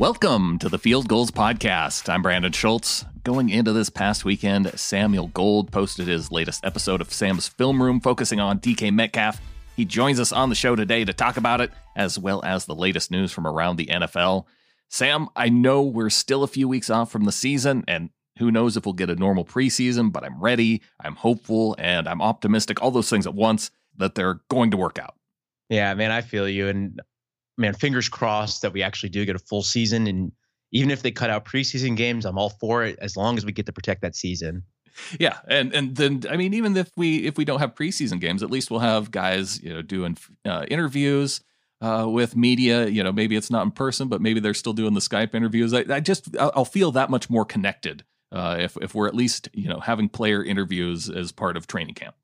Welcome to the Field Gulls Podcast. I'm Brandon Schultz. Going into this past weekend, Samuel Gold posted his latest episode of Sam's Film Room focusing on DK Metcalf. He joins us on the show today to talk about it, as well as the latest news from around the NFL. Sam, I know we're still a few weeks off from the season, and who knows if we'll get a normal preseason, but I'm ready, I'm hopeful, and I'm optimistic, all those things at once, that they're going to work out. Yeah, man, I feel you. And man, fingers crossed that we actually do get a full season. And even if they cut out preseason games, I'm all for it as long as we get to protect that season. Yeah, and and then I mean, even if we if we don't have preseason games, at least we'll have guys you know doing uh, interviews uh, with media. You know, maybe it's not in person, but maybe they're still doing the Skype interviews. I, I just I'll feel that much more connected uh, if if we're at least you know having player interviews as part of training camp.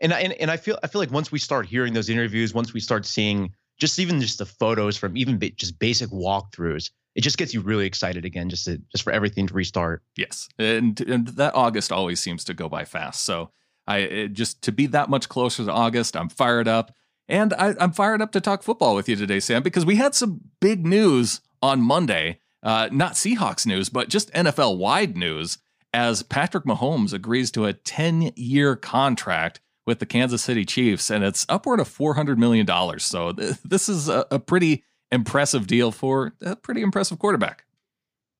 And I, and and I feel I feel like once we start hearing those interviews, once we start seeing just even just the photos from even ba- just basic walkthroughs, it just gets you really excited again, just to, just for everything to restart. Yes, and and that August always seems to go by fast. So I just to be that much closer to August, I'm fired up, and I, I'm fired up to talk football with you today, Sam, because we had some big news on Monday. Uh, not Seahawks news, but just NFL wide news as Patrick Mahomes agrees to a 10 year contract with the Kansas City Chiefs, and it's upward of $400 million. So th- this is a, a pretty impressive deal for a pretty impressive quarterback.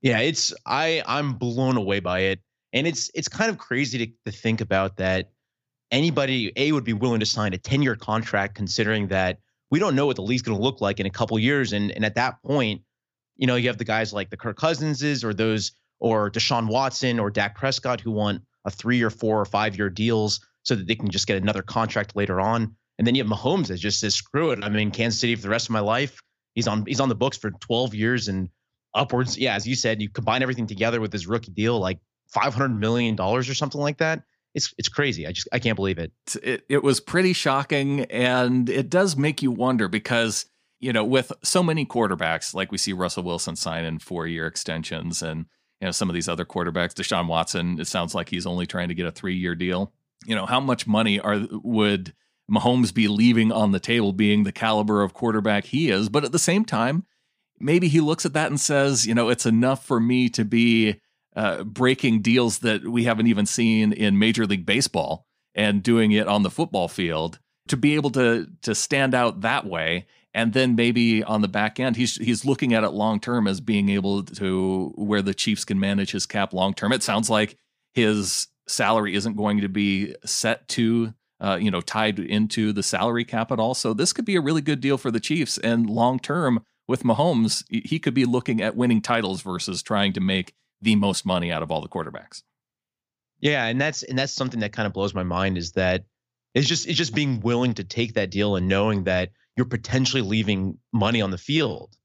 Yeah, it's I I'm blown away by it, and it's it's kind of crazy to, to think about that anybody a would be willing to sign a 10 year contract, considering that we don't know what the league's going to look like in a couple years, and and at that point, you know, you have the guys like the Kirk Cousinses or those or Deshaun Watson or Dak Prescott who want a three or four or five year deals so that they can just get another contract later on. And then you have Mahomes that just says, screw it. I'm in Kansas City for the rest of my life. He's on he's on the books for 12 years and upwards. Yeah, as you said, you combine everything together with his rookie deal, like 500 million dollars or something like that. It's it's crazy. I just I can't believe it. It it was pretty shocking, and it does make you wonder because you know with so many quarterbacks, like we see Russell Wilson sign in four year extensions, and you know some of these other quarterbacks, Deshaun Watson. It sounds like he's only trying to get a three year deal you know, how much money are would Mahomes be leaving on the table being the caliber of quarterback he is? But at the same time, maybe he looks at that and says, you know, it's enough for me to be uh, breaking deals that we haven't even seen in Major League Baseball and doing it on the football field to be able to to stand out that way and then maybe on the back end he's he's looking at it long term as being able to where the Chiefs can manage his cap long term it sounds like his salary isn't going to be set to uh, you know tied into the salary cap at all. So this could be a really good deal for the Chiefs. And long term with Mahomes, he could be looking at winning titles versus trying to make the most money out of all the quarterbacks. Yeah, and that's and that's something that kind of blows my mind is that it's just it's just being willing to take that deal and knowing that you're potentially leaving money on the field.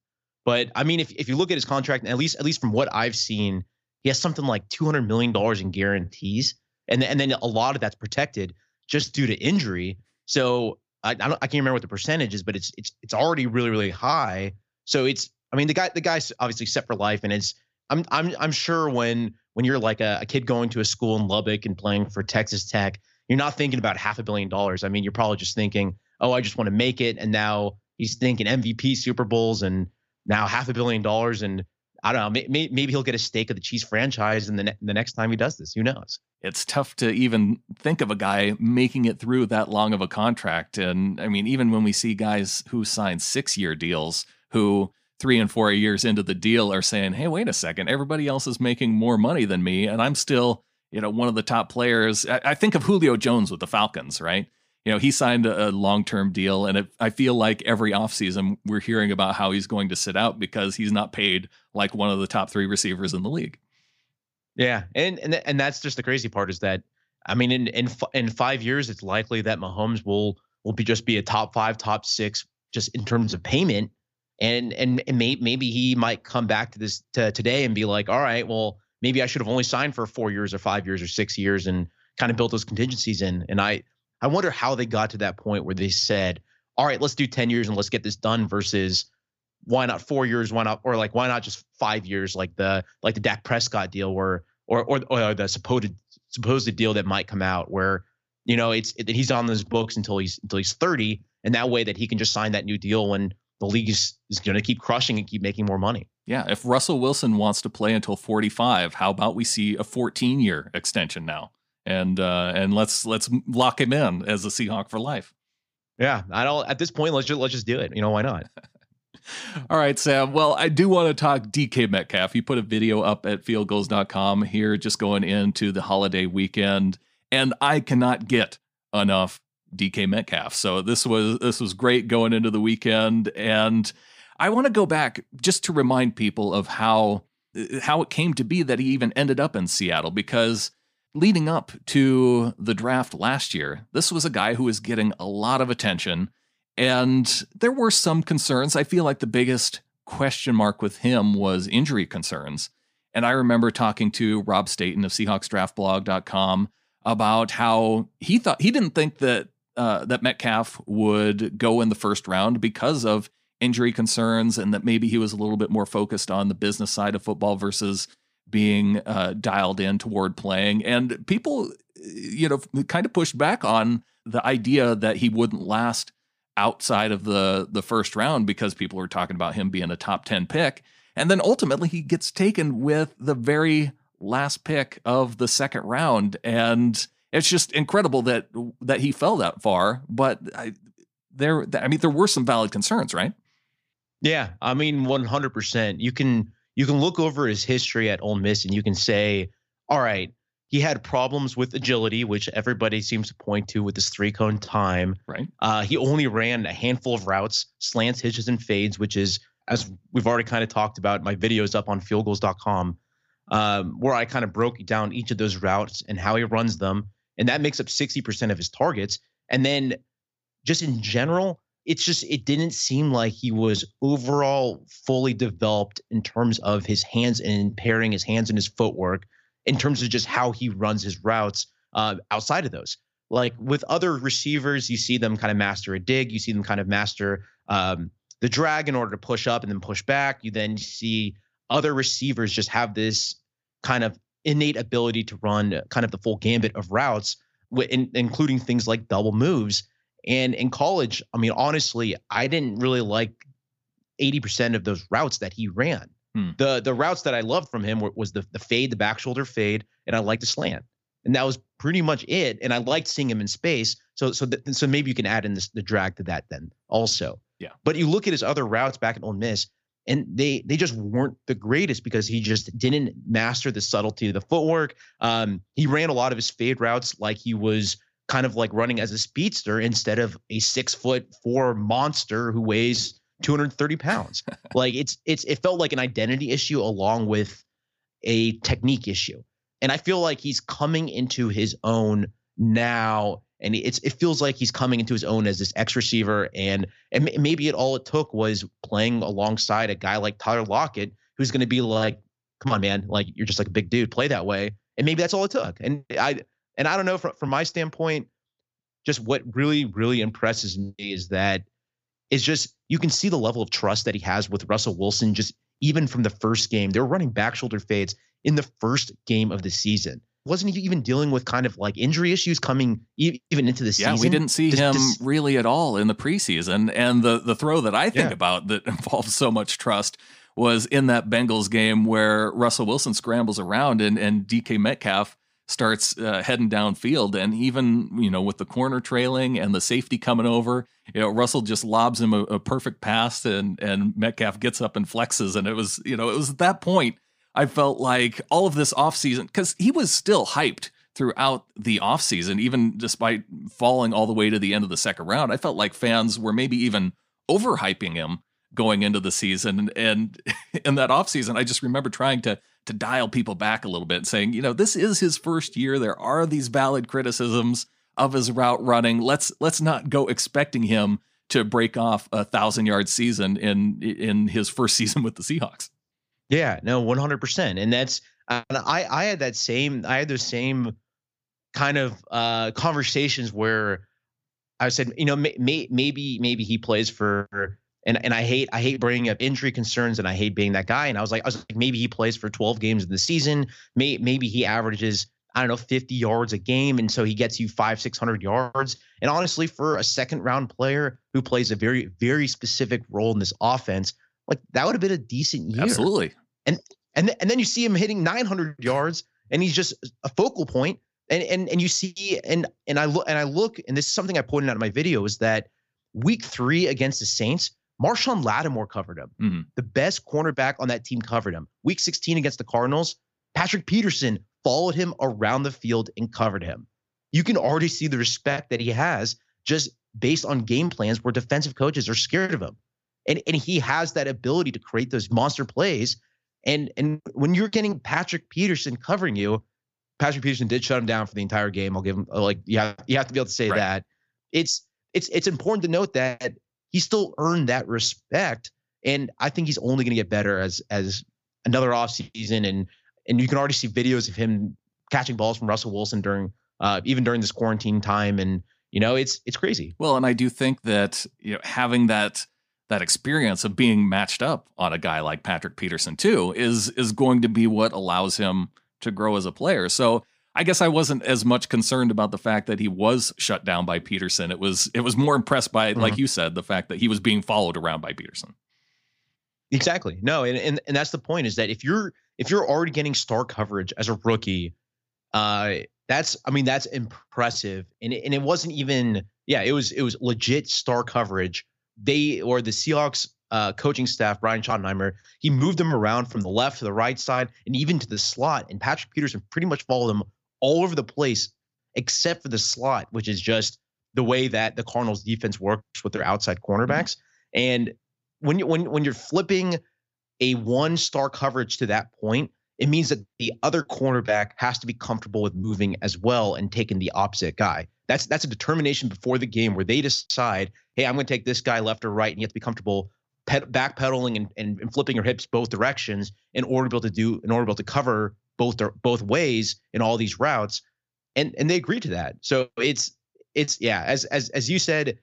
But I mean, if if you look at his contract, at least at least from what I've seen, he has something like $200 million in guarantees. And, and then a lot of that's protected just due to injury. So I, I, I can't remember what the percentage is, but it's, it's, it's already really, really high. So it's, I mean, the guy, the guy's obviously set for life and it's, I'm, I'm, I'm sure when, when you're like a, a kid going to a school in Lubbock and playing for Texas Tech, you're not thinking about half a billion dollars. I mean, you're probably just thinking, oh, I just want to make it. And now he's thinking MVP Super Bowls and now half a billion dollars. And I don't know. Maybe, maybe he'll get a stake of the Chiefs franchise in the, ne- the next time he does this. Who knows? It's tough to even think of a guy making it through that long of a contract. And I mean, even when we see guys who sign six year deals who three and four years into the deal are saying, hey, wait a second, everybody else is making more money than me. And I'm still, you know, one of the top players. I, I think of Julio Jones with the Falcons, right? You know, he signed a, long-term deal, and it, I feel like every offseason we're hearing about how he's going to sit out because he's not paid like one of the top three receivers in the league. Yeah, and and and that's just the crazy part is that I mean, in in in five years, it's likely that Mahomes will will be just be a top five, top six, just in terms of payment, and and, and may, maybe he might come back to this to today and be like, all right, well, maybe I should have only signed for four years or five years or six years and kind of built those contingencies in, and I I wonder how they got to that point where they said, all right, let's do 10 years and let's get this done versus why not four years? Why not, or like, why not just five years? Like the, like the Dak Prescott deal where, or, or, or the supposed, supposed deal that might come out where, you know, it's that he's on those books until he's, until he's 30. And that way that he can just sign that new deal when the league is, is going to keep crushing and keep making more money. Yeah, if Russell Wilson wants to play until 45, how about we see a 14 year extension now? And uh, and let's let's lock him in as a Seahawk for life. Yeah, I don't. At this point, let's just let's just do it. You know why not? All right, Sam. Well, I do want to talk DK Metcalf. He put a video up at fieldgulls.com here, just going into the holiday weekend, and I cannot get enough DK Metcalf. So this was this was great going into the weekend, and I want to go back just to remind people of how how it came to be that he even ended up in Seattle because leading up to the draft last year, this was a guy who was getting a lot of attention and there were some concerns. I feel like the biggest question mark with him was injury concerns. And I remember talking to Rob Staton of SeahawksDraftBlog.com about how he thought he didn't think that uh, that Metcalf would go in the first round because of injury concerns and that maybe he was a little bit more focused on the business side of football versus being uh, dialed in toward playing. And people, you know, kind of pushed back on the idea that he wouldn't last outside of the the first round because people were talking about him being a top 10 pick. And then ultimately he gets taken with the very last pick of the second round. And it's just incredible that that he fell that far. But I, there, I mean, there were some valid concerns, right? Yeah, I mean, one hundred percent. You can you can look over his history at Ole Miss and you can say, all right, he had problems with agility, which everybody seems to point to with his three cone time. Right. Uh, he only ran a handful of routes, slants, hitches, and fades, which is as we've already kind of talked about. My videos up on fieldgulls.com, um, where I kind of broke down each of those routes and how he runs them, and that makes up sixty percent of his targets. And then, just in general, it's just it didn't seem like he was overall fully developed in terms of his hands and pairing his hands and his footwork in terms of just how he runs his routes uh, outside of those. Like with other receivers you see them kind of master a dig you see them kind of master um, the drag in order to push up and then push back. You then see other receivers just have this kind of innate ability to run kind of the full gambit of routes including things like double moves and in college, I mean, honestly, I didn't really like 80% of those routes that he ran. Hmm. The the routes that I loved from him were, was the the fade, the back shoulder fade, and I liked the slant. And that was pretty much it. And I liked seeing him in space. So so th- so maybe you can add in this, the drag to that then also. Yeah. But you look at his other routes back at Ole Miss, and they they just weren't the greatest because he just didn't master the subtlety of the footwork. Um, he ran a lot of his fade routes like he was kind of like running as a speedster instead of a six foot four monster who weighs 230 pounds. like it's it's it felt like an identity issue along with a technique issue. And I feel like he's coming into his own now and it's it feels like he's coming into his own as this X receiver. And and maybe it all it took was playing alongside a guy like Tyler Lockett who's going to be like come on man. Like you're just like a big dude. Play that way. And maybe that's all it took. And I and I don't know from from my standpoint, just what really really impresses me is that it's just you can see the level of trust that he has with Russell Wilson. Just even from the first game, they were running back shoulder fades in the first game of the season. Wasn't he even dealing with kind of like injury issues coming even into the yeah, season? Yeah, we didn't see just, him just, really at all in the preseason. And the the throw that I think yeah. about that involves so much trust was in that Bengals game where Russell Wilson scrambles around and and DK Metcalf starts uh, heading downfield. And even, you know, with the corner trailing and the safety coming over, you know, Russell just lobs him a, a, perfect pass and, and Metcalf gets up and flexes. And it was, you know, it was at that point I felt like all of this offseason, because he was still hyped throughout the offseason, even despite falling all the way to the end of the second round. I felt like fans were maybe even overhyping him going into the season. And, and in that offseason, I just remember trying to to dial people back a little bit, saying, you know, this is his first year. There are these valid criticisms of his route running. Let's let's not go expecting him to break off a thousand yard season in in his first season with the Seahawks. Yeah, no, one hundred percent, and that's and I I had that same I had those same kind of uh conversations where I said, you know, may, may, maybe maybe he plays for and and I hate I hate bringing up injury concerns and I hate being that guy. And I was like I was like maybe he plays for 12 games in the season. May, maybe he averages I don't know 50 yards a game, and so he gets you five 600 yards. And honestly, for a second round player who plays a very very specific role in this offense, like that would have been a decent year. Absolutely. And and th- and then you see him hitting 900 yards, and he's just a focal point. And and and you see and and I look and I look and this is something I pointed out in my video is that week three against the Saints, Marshon Lattimore covered him. Mm-hmm. The best cornerback on that team covered him. Week 16 against the Cardinals, Patrick Peterson followed him around the field and covered him. You can already see the respect that he has just based on game plans where defensive coaches are scared of him. And, and he has that ability to create those monster plays. And, and when you're getting Patrick Peterson covering you, Patrick Peterson did shut him down for the entire game. I'll give him like you have you have to be able to say right. that. It's it's it's important to note that he still earned that respect. And I think he's only going to get better as as another offseason. And and you can already see videos of him catching balls from Russell Wilson during uh, even during this quarantine time. And you know, it's it's crazy. Well, and I do think that you know having that that experience of being matched up on a guy like Patrick Peterson too is is going to be what allows him to grow as a player. So I guess I wasn't as much concerned about the fact that he was shut down by Peterson. It was it was more impressed by, mm-hmm. like you said, the fact that he was being followed around by Peterson. Exactly. No, and, and and that's the point is that if you're if you're already getting star coverage as a rookie, uh, that's I mean that's impressive. And it, and it wasn't even yeah, it was it was legit star coverage. They or the Seahawks uh, coaching staff, Brian Schottenheimer, he moved them around from the left to the right side and even to the slot. And Patrick Peterson pretty much followed them all over the place, except for the slot, which is just the way that the Cardinals defense works with their outside cornerbacks. And when you when when you're flipping a one star coverage to that point, it means that the other cornerback has to be comfortable with moving as well and taking the opposite guy. That's that's a determination before the game where they decide, hey, I'm going to take this guy left or right, and you have to be comfortable ped- backpedaling and, and, and flipping your hips both directions in order to be able to do in order to be able to cover both both ways in all these routes, and and they agree to that. So it's it's yeah, as as as you said,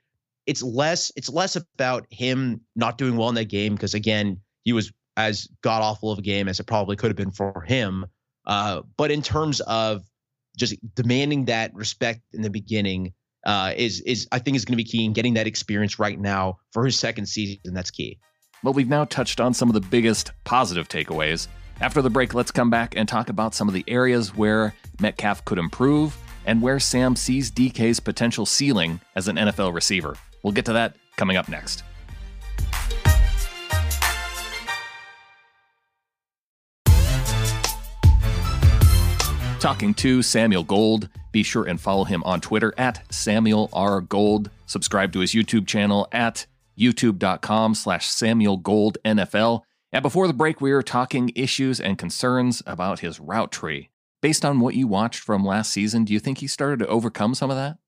it's less it's less about him not doing well in that game because again he was as god awful of a game as it probably could have been for him. Uh, but in terms of just demanding that respect in the beginning uh, is is I think is going to be key in getting that experience right now for his second season. That's key. Well, we've now touched on some of the biggest positive takeaways. After the break, let's come back and talk about some of the areas where Metcalf could improve and where Sam sees DK's potential ceiling as an NFL receiver. We'll get to that coming up next. Talking to Samuel Gold. Be sure and follow him on Twitter at Samuel R. Gold. Subscribe to his YouTube channel at youtube.com slash Samuel Gold NFL and before the break, we were talking issues and concerns about his route tree. Based on what you watched from last season, do you think he started to overcome some of that?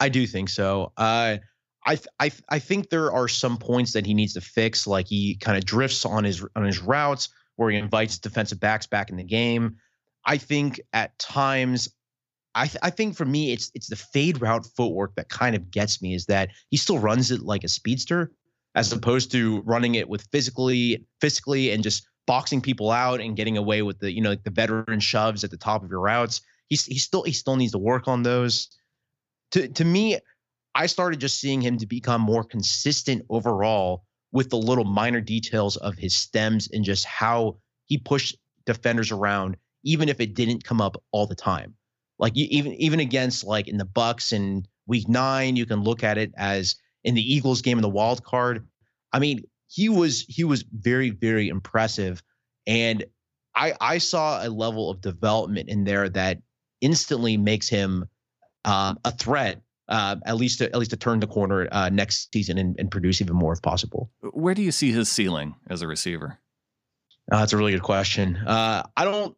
I do think so. Uh, I I I think there are some points that he needs to fix. Like he kind of drifts on his on his routes where he invites defensive backs back in the game. I think at times, I th- I think for me it's it's the fade route footwork that kind of gets me. Is that he still runs it like a speedster, as opposed to running it with physically physically and just boxing people out and getting away with the you know like the veteran shoves at the top of your routes. He's he still he still needs to work on those. To to me, I started just seeing him to become more consistent overall with the little minor details of his stems and just how he pushed defenders around, even if it didn't come up all the time. Like even even against like in the Bucs in week nine, you can look at it as in the Eagles game in the wild card. I mean, he was he was very very impressive, and I I saw a level of development in there that instantly makes him um, a threat. Uh, at least to, at least to turn the corner uh, next season and, and produce even more if possible. Where do you see his ceiling as a receiver? Uh, that's a really good question. Uh, I don't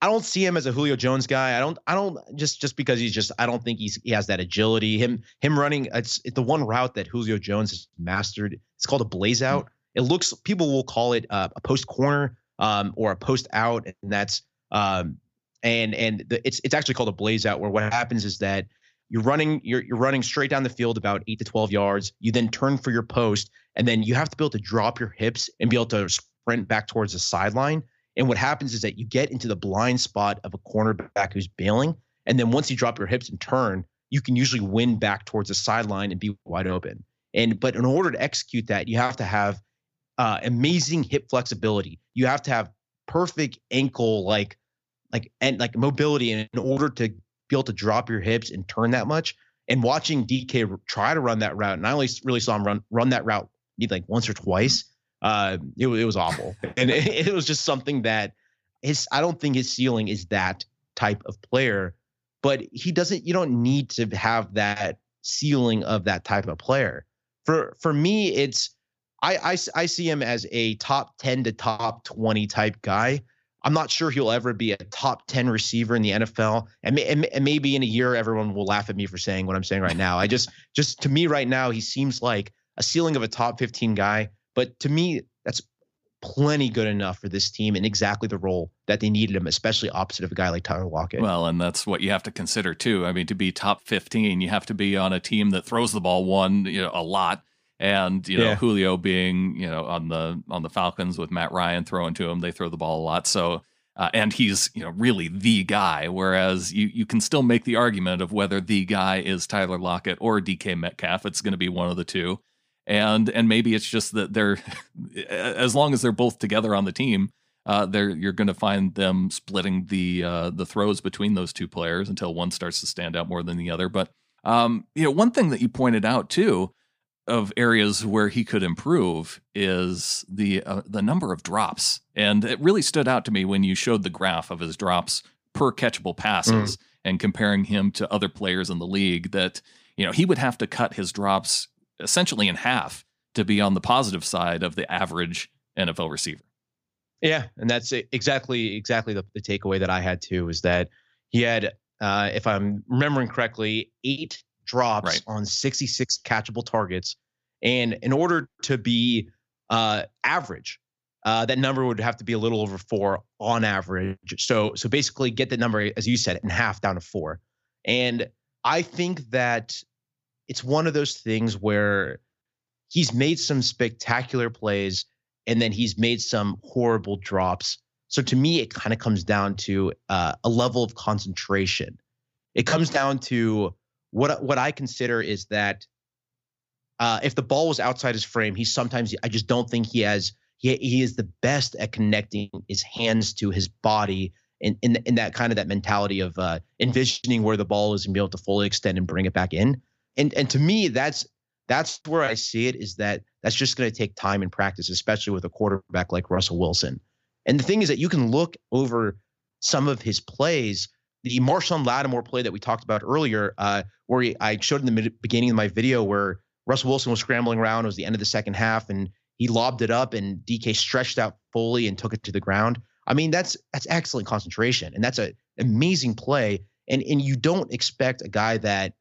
I don't see him as a Julio Jones guy. I don't. I don't just just because he's just. I don't think he's he has that agility. Him him running. It's, it's the one route that Julio Jones has mastered. It's called a blaze out. It looks. People will call it uh, a post corner um, or a post out, and that's um, and and the, it's it's actually called a blaze out. Where what happens is that you're running you're you're running straight down the field about eight to twelve yards. You then turn for your post, and then you have to be able to drop your hips and be able to sprint back towards the sideline and what happens is that you get into the blind spot of a cornerback who's bailing. And then once you drop your hips and turn, you can usually win back towards the sideline and be wide open. And but in order to execute that, you have to have uh, amazing hip flexibility. You have to have perfect ankle like like and like mobility in order to be able to drop your hips and turn that much. And watching DK try to run that route, and I only really saw him run run that route like once or twice. Uh, it, it was awful, and it, it was just something that his. I don't think his ceiling is that type of player, but he doesn't. You don't need to have that ceiling of that type of player. For for me, it's I, I, I see him as a top 10 to top 20 type guy. I'm not sure he'll ever be a top 10 receiver in the NFL. And, and, and, maybe in a year, everyone will laugh at me for saying what I'm saying right now. I just, just to me right now, he seems like a ceiling of a top 15 guy. But to me, that's plenty good enough for this team and exactly the role that they needed him, especially opposite of a guy like Tyler Lockett. Well, and that's what you have to consider too. I mean, to be top 15, you have to be on a team that throws the ball one, you know, a lot and you know yeah. Julio being you know on the on the Falcons with Matt Ryan throwing to him, they throw the ball a lot. So uh, and he's you know really the guy. Whereas you you can still make the argument of whether the guy is Tyler Lockett or DK Metcalf. It's going to be one of the two, and and maybe it's just that they're as long as they're both together on the team. Uh, they're you're going to find them splitting the uh, the throws between those two players until one starts to stand out more than the other. But um, you know, one thing that you pointed out too of areas where he could improve is the uh, the number of drops, and it really stood out to me when you showed the graph of his drops per catchable passes mm. and comparing him to other players in the league. That you know he would have to cut his drops essentially in half to be on the positive side of the average NFL receiver. Yeah, and that's exactly exactly the, the takeaway that I had too is that he had, uh, if I'm remembering correctly, eight drops right. on 66 catchable targets. And in order to be uh, average, uh, that number would have to be a little over four on average. So, so basically, get the number as you said in half down to four. And I think that it's one of those things where he's made some spectacular plays and then he's made some horrible drops. So to me, it kind of comes down to uh, a level of concentration. It comes down to what what I consider is that uh, if the ball was outside his frame, he sometimes I just don't think he has he he is the best at connecting his hands to his body in in, in that kind of that mentality of uh, envisioning where the ball is and be able to fully extend and bring it back in. And and to me, that's that's where I see it is that that's just going to take time and practice, especially with a quarterback like Russell Wilson. And the thing is that you can look over some of his plays the Marshon Lattimore play that we talked about earlier, uh, where he, I showed in the beginning of my video where Russell Wilson was scrambling around. It was the end of the second half, and he lobbed it up, and DK stretched out fully and took it to the ground. I mean, that's that's excellent concentration, and that's an amazing play. And and you don't expect a guy that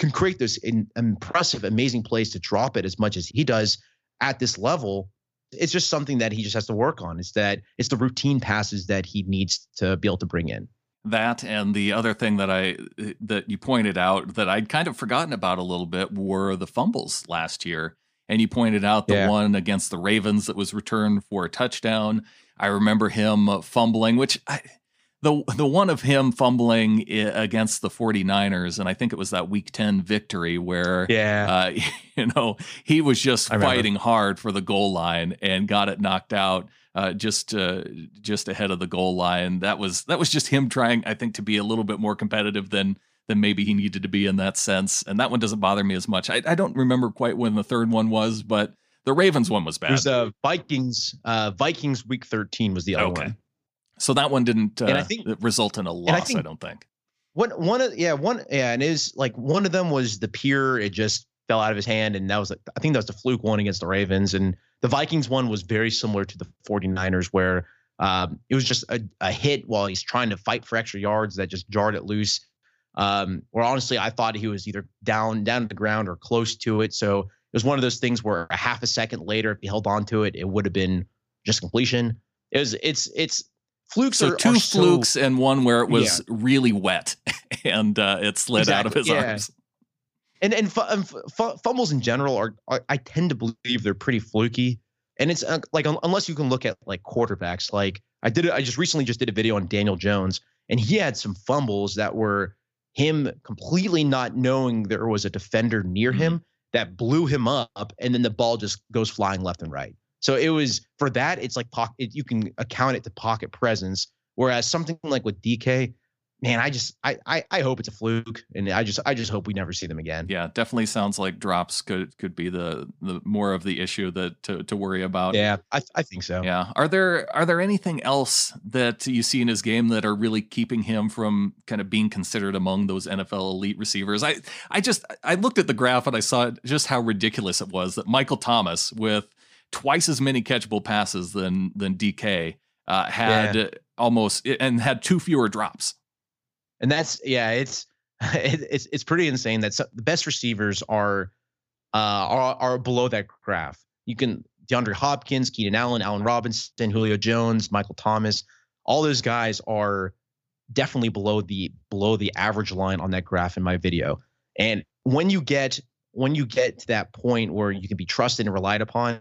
can create this in, impressive, amazing plays to drop it as much as he does at this level. It's just something that he just has to work on. It's that it's the routine passes that he needs to be able to bring in that and the other thing that I that you pointed out that I'd kind of forgotten about a little bit were the fumbles last year. And you pointed out the yeah. one against the Ravens that was returned for a touchdown. I remember him fumbling, which I, the the one of him fumbling against the 49ers and I think it was that week 10 victory where yeah. Uh, you know, he was just fighting hard for the goal line and got it knocked out uh, just uh, just ahead of the goal line. That was that was just him trying, I think, to be a little bit more competitive than than maybe he needed to be in that sense. And that one doesn't bother me as much. I, I don't remember quite when the third one was, but the Ravens one was bad. Uh, Vikings. Uh, Vikings week thirteen was the other okay. one. So that one didn't uh, I think, result in a loss. I, think, I don't think. One one of yeah one yeah and it is like one of them was the pure. It just fell out of his hand, and that was I think that was the fluke one against the Ravens, and the Vikings one was very similar to the 49ers, where um, it was just a, a, hit while he's trying to fight for extra yards that just jarred it loose. Um, or honestly, I thought he was either down down to the ground or close to it. So it was one of those things where a half a second later, if he held on to it, it would have been just completion. It was it's it's flukes. So are, two are flukes so, and one where it was yeah. really wet and uh, it slid exactly, out of his yeah. arms and and, f- f- fumbles in general are, are, I tend to believe they're pretty fluky. And it's uh, like unless you can look at like quarterbacks, like I did. I just recently just did a video on Daniel Jones, and he had some fumbles that were him completely not knowing there was a defender near mm-hmm. him that blew him up, and then the ball just goes flying left and right. So it was for that. It's like pocket. You can account it to pocket presence. Whereas something like with DK, man, I just I, I I hope it's a fluke, and I just I just hope we never see them again. Yeah, definitely sounds like drops could could be the the more of the issue that to to worry about. Yeah, I I think so. Yeah. Are there are there anything else that you see in his game that are really keeping him from kind of being considered among those NFL elite receivers? I I just I looked at the graph and I saw just how ridiculous it was that Michael Thomas with twice as many catchable passes than than DK uh, had yeah. almost and had two fewer drops and that's yeah, it's it, it's it's pretty insane that the best receivers are uh are are below that graph. You can DeAndre Hopkins, Keenan Allen, Allen Robinson, Julio Jones, Michael Thomas, all those guys are definitely below the below the average line on that graph in my video. And when you get when you get to that point where you can be trusted and relied upon,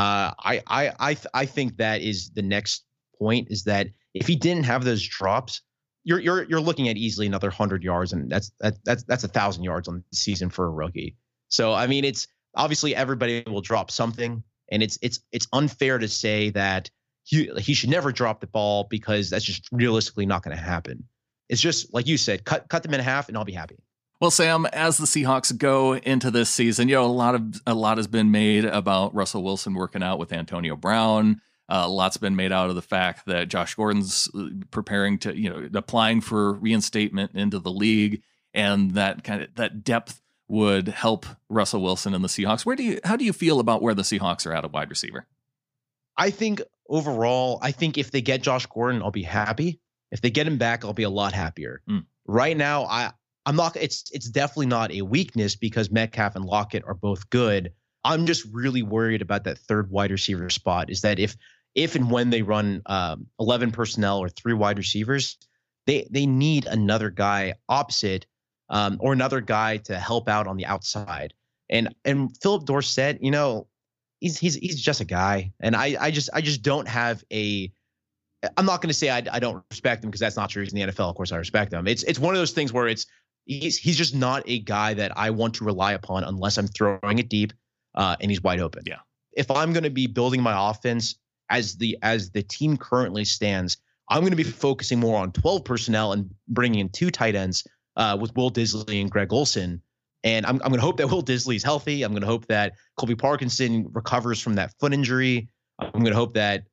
uh, I I I I think that is the next point is that if he didn't have those drops, you're you're you're looking at easily another hundred yards, and that's that, that's that's a thousand yards on the season for a rookie. So I mean, it's obviously everybody will drop something, and it's it's it's unfair to say that he he should never drop the ball because that's just realistically not going to happen. It's just like you said, cut cut them in half, and I'll be happy. Well, Sam, as the Seahawks go into this season, you know a lot of a lot has been made about Russell Wilson working out with Antonio Brown. Uh, lots been made out of the fact that Josh Gordon's uh, preparing to, you know, applying for reinstatement into the league, and that kind of that depth would help Russell Wilson and the Seahawks. Where do you, how do you feel about where the Seahawks are at a wide receiver? I think overall, I think if they get Josh Gordon, I'll be happy. If they get him back, I'll be a lot happier. Mm. Right now, I I'm not. It's it's definitely not a weakness because Metcalf and Lockett are both good. I'm just really worried about that third wide receiver spot. Is that if if and when they run um, 11 personnel or three wide receivers, they they need another guy opposite um, or another guy to help out on the outside. And and Phillip Dorsett, you know, he's he's he's just a guy, and I I just I just don't have a. I'm not going to say I, I don't respect him because that's not true. He's in the NFL. Of course, I respect him. It's it's one of those things where it's he's he's just not a guy that I want to rely upon unless I'm throwing it deep uh, and he's wide open. Yeah. If I'm going to be building my offense as the as the team currently stands, I'm going to be focusing more on 12 personnel and bringing in two tight ends uh, with Will Dissly and Greg Olsen. And I'm, I'm going to hope that Will Dissly is healthy. I'm going to hope that Colby Parkinson recovers from that foot injury. I'm going to hope that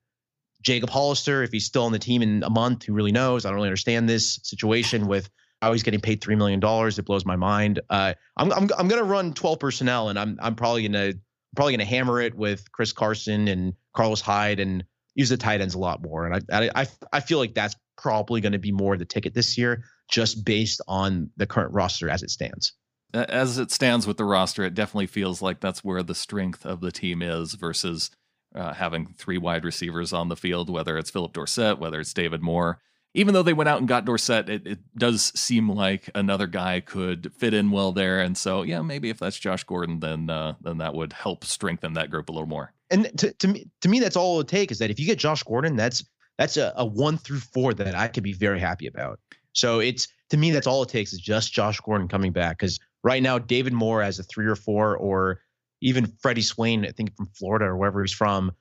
Jacob Hollister, if he's still on the team in a month, who really knows? I don't really understand this situation with how he's getting paid three million dollars. It blows my mind. Uh, I'm I'm I'm to run 12 personnel, and I'm I'm probably to probably to hammer it with Chris Carson and Carlos Hyde and use the tight ends a lot more. And I I I feel like that's probably going to be more the ticket this year, just based on the current roster as it stands. As it stands with the roster, it definitely feels like that's where the strength of the team is versus uh, having three wide receivers on the field, whether it's Phillip Dorsett, whether it's David Moore even though they went out and got Dorsett, it, it, does seem like another guy could fit in well there. And so, yeah, maybe if that's Josh Gordon, then uh, then that would help strengthen that group a little more. And to, to me, to me, that's all it would take is that if you get Josh Gordon, that's that's a, a one through four that I could be very happy about. So it's to me, that's all it takes is just Josh Gordon coming back. Because right now, David Moore as a three or four, or even Freddie Swain, I think from Florida or wherever he's from.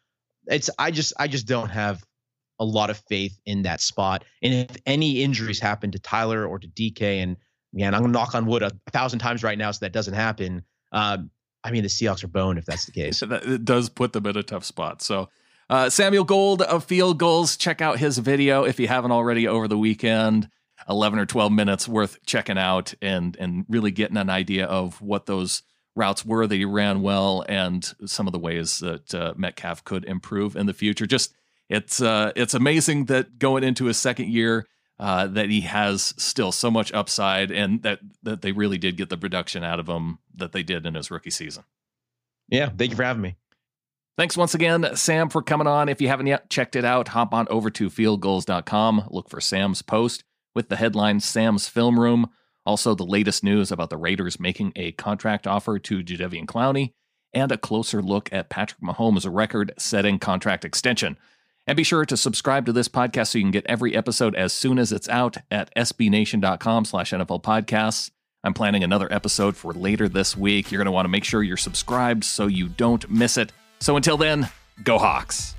It's I just I just don't have a lot of faith in that spot. And if any injuries happen to Tyler or to DK, and man, I'm gonna knock on wood a, a thousand times right now so that doesn't happen. Um, I mean, the Seahawks are boned if that's the case. it does put them in a tough spot. So, uh, Samuel Gold of Field Gulls. check out his video if you haven't already over the weekend. 11 or 12 minutes worth checking out and and really getting an idea of what those routes were that he ran well and some of the ways that uh, Metcalf could improve in the future. Just it's uh, it's amazing that going into his second year, uh, that he has still so much upside, and that that they really did get the production out of him that they did in his rookie season. Yeah, thank you for having me. Thanks once again, Sam, for coming on. If you haven't yet checked it out, hop on over to fieldgulls.com. Look for Sam's post with the headline Sam's Film Room. Also, the latest news about the Raiders making a contract offer to Jadeveon Clowney and a closer look at Patrick Mahomes' record setting contract extension. And be sure to subscribe to this podcast so you can get every episode as soon as it's out at sbnation.com slash NFL podcasts. I'm planning another episode for later this week. You're going to want to make sure you're subscribed so you don't miss it. So until then, Go Hawks.